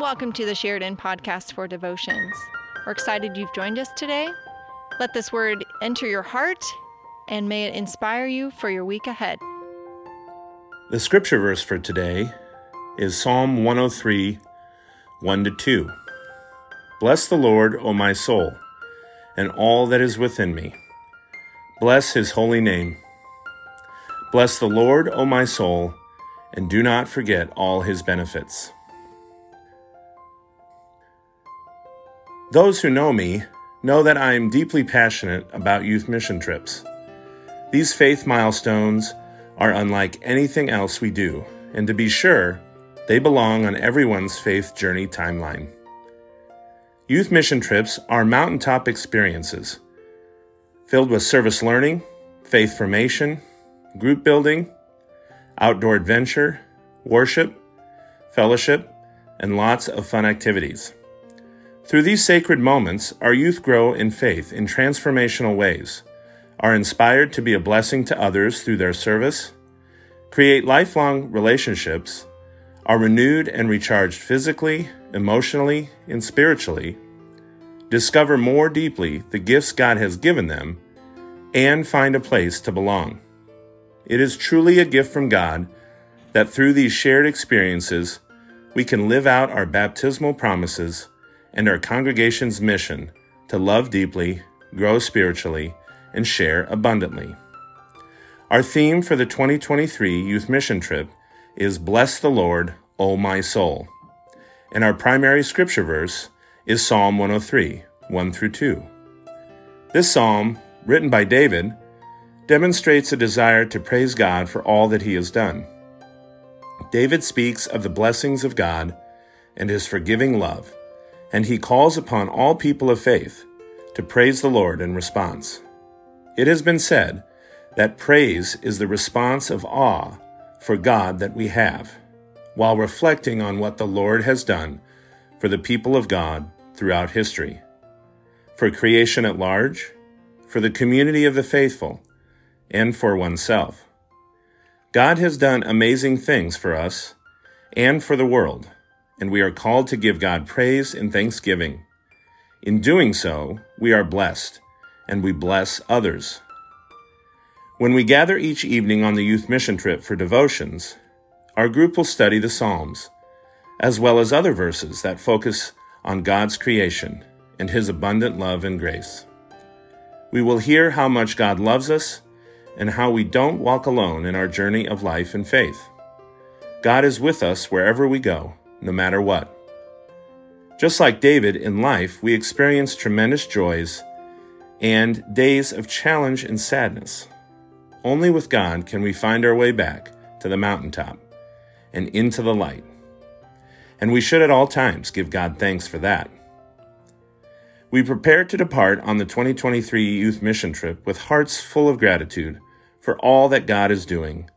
Welcome to the Sheridan Podcast for Devotions. We're excited you've joined us today. Let this word enter your heart and may it inspire you for your week ahead. The scripture verse for today is Psalm 103, 1 to 2. Bless the Lord, O my soul, and all that is within me. Bless his holy name. Bless the Lord, O my soul, and do not forget all his benefits. Those who know me know that I am deeply passionate about youth mission trips. These faith milestones are unlike anything else we do, and to be sure, they belong on everyone's faith journey timeline. Youth mission trips are mountaintop experiences filled with service learning, faith formation, group building, outdoor adventure, worship, fellowship, and lots of fun activities. Through these sacred moments, our youth grow in faith in transformational ways are inspired to be a blessing to others through their service, create lifelong relationships, are renewed and recharged physically, emotionally, and spiritually, discover more deeply the gifts God has given them, and find a place to belong. It is truly a gift from God that through these shared experiences, we can live out our baptismal promises and our congregation's mission to love deeply, grow spiritually, and share abundantly. Our theme for the 2023 Youth Mission Trip is Bless the Lord, O my soul. And our primary scripture verse is Psalm 103, 1 through 2. This psalm, written by David, demonstrates a desire to praise God for all that he has done. David speaks of the blessings of God and his forgiving love, and he calls upon all people of faith to praise the Lord in response. It has been said that praise is the response of awe for God that we have, while reflecting on what the Lord has done for the people of God throughout history, for creation at large, for the community of the faithful, and for oneself. God has done amazing things for us and for the world, and we are called to give God praise and thanksgiving. In doing so, we are blessed and we bless others. When we gather each evening on the youth mission trip for devotions, our group will study the Psalms, as well as other verses that focus on God's creation and His abundant love and grace. We will hear how much God loves us and how we don't walk alone in our journey of life and faith. God is with us wherever we go, no matter what. Just like David in life, we experience tremendous joys and days of challenge and sadness. Only with God can we find our way back to the mountaintop and into the light. And we should at all times give God thanks for that. We prepare to depart on the 2023 youth mission trip with hearts full of gratitude for all that God is doing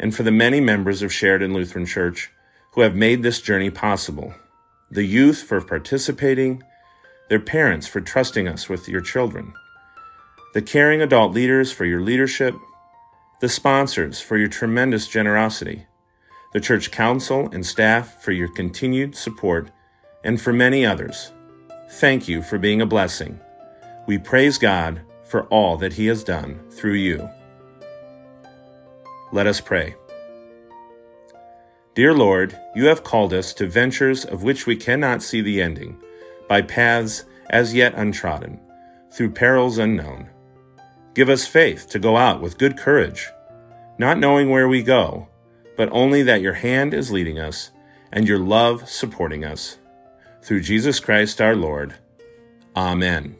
and for the many members of Sheridan Lutheran Church who have made this journey possible, the youth for participating, their parents for trusting us with your children the caring adult leaders for your leadership, the sponsors for your tremendous generosity, the church council and staff for your continued support, and for many others. Thank you for being a blessing. We praise God for all that He has done through you. Let us pray. Dear Lord, you have called us to ventures of which we cannot see the ending, by paths as yet untrodden, through perils unknown. Give us faith to go out with good courage, not knowing where we go, but only that your hand is leading us and your love supporting us. Through Jesus Christ our Lord. Amen.